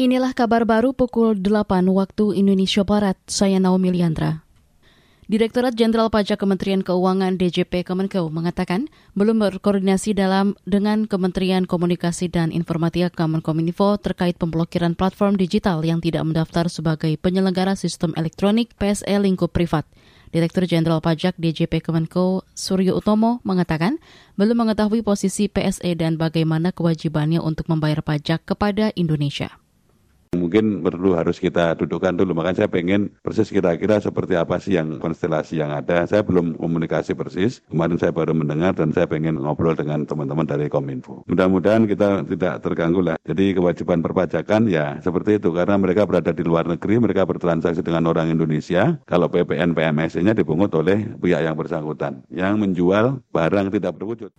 Inilah kabar baru pukul 8 waktu Indonesia Barat. Saya Naomi Liandra. Direktorat Jenderal Pajak Kementerian Keuangan DJP Kemenkeu mengatakan belum berkoordinasi dalam dengan Kementerian Komunikasi dan Informatika Kemenkominfo terkait pemblokiran platform digital yang tidak mendaftar sebagai penyelenggara sistem elektronik PSE lingkup privat. Direktur Jenderal Pajak DJP Kemenko Suryo Utomo mengatakan belum mengetahui posisi PSE dan bagaimana kewajibannya untuk membayar pajak kepada Indonesia. Mungkin perlu harus kita dudukkan dulu, makanya saya pengen persis kira-kira seperti apa sih yang konstelasi yang ada. Saya belum komunikasi persis, kemarin saya baru mendengar dan saya pengen ngobrol dengan teman-teman dari Kominfo. Mudah-mudahan kita tidak terganggu lah. Jadi kewajiban perpajakan ya seperti itu, karena mereka berada di luar negeri, mereka bertransaksi dengan orang Indonesia. Kalau PPN PMS-nya dipungut oleh pihak yang bersangkutan, yang menjual barang tidak berwujud.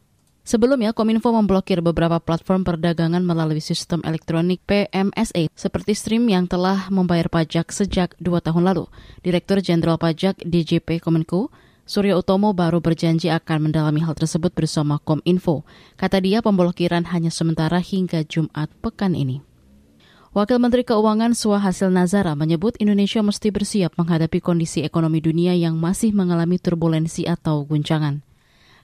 Sebelumnya, Kominfo memblokir beberapa platform perdagangan melalui sistem elektronik PMSA seperti Stream yang telah membayar pajak sejak dua tahun lalu. Direktur Jenderal Pajak DJP Kominfo, Surya Utomo baru berjanji akan mendalami hal tersebut bersama Kominfo. Kata dia, pemblokiran hanya sementara hingga Jumat pekan ini. Wakil Menteri Keuangan Suhasil Nazara menyebut Indonesia mesti bersiap menghadapi kondisi ekonomi dunia yang masih mengalami turbulensi atau guncangan.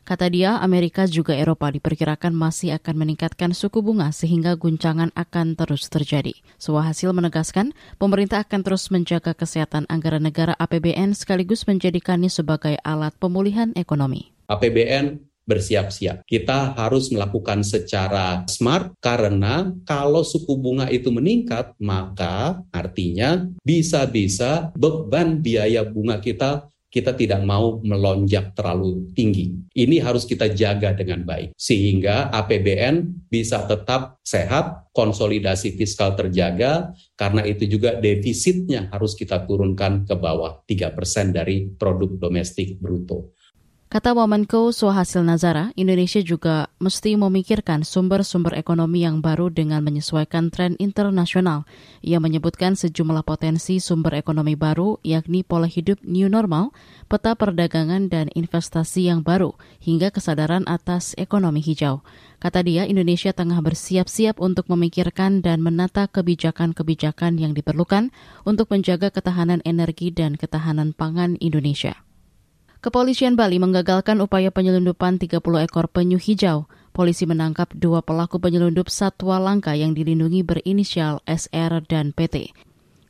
Kata dia, Amerika juga Eropa diperkirakan masih akan meningkatkan suku bunga sehingga guncangan akan terus terjadi. hasil menegaskan, pemerintah akan terus menjaga kesehatan anggaran negara APBN sekaligus menjadikannya sebagai alat pemulihan ekonomi. APBN bersiap-siap. Kita harus melakukan secara smart karena kalau suku bunga itu meningkat, maka artinya bisa-bisa beban biaya bunga kita kita tidak mau melonjak terlalu tinggi. Ini harus kita jaga dengan baik sehingga APBN bisa tetap sehat, konsolidasi fiskal terjaga karena itu juga defisitnya harus kita turunkan ke bawah 3% dari produk domestik bruto. Kata Wamenko Suhasil Nazara, Indonesia juga mesti memikirkan sumber-sumber ekonomi yang baru dengan menyesuaikan tren internasional. Ia menyebutkan sejumlah potensi sumber ekonomi baru, yakni pola hidup new normal, peta perdagangan dan investasi yang baru, hingga kesadaran atas ekonomi hijau. Kata dia, Indonesia tengah bersiap-siap untuk memikirkan dan menata kebijakan-kebijakan yang diperlukan untuk menjaga ketahanan energi dan ketahanan pangan Indonesia. Kepolisian Bali menggagalkan upaya penyelundupan 30 ekor penyu hijau. Polisi menangkap dua pelaku penyelundup satwa langka yang dilindungi berinisial SR dan PT.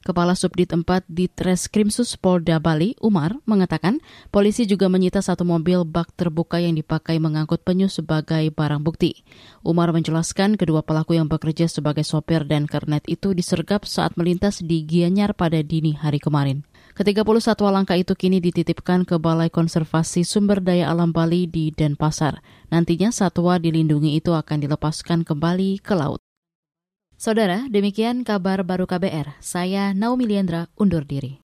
Kepala Subdit 4 di Treskrimsus Polda Bali, Umar, mengatakan polisi juga menyita satu mobil bak terbuka yang dipakai mengangkut penyu sebagai barang bukti. Umar menjelaskan kedua pelaku yang bekerja sebagai sopir dan kernet itu disergap saat melintas di Gianyar pada dini hari kemarin. Ke-30 satwa langka itu kini dititipkan ke Balai Konservasi Sumber Daya Alam Bali di Denpasar. Nantinya satwa dilindungi itu akan dilepaskan kembali ke laut. Saudara, demikian kabar baru KBR. Saya Naomi Liandra undur diri.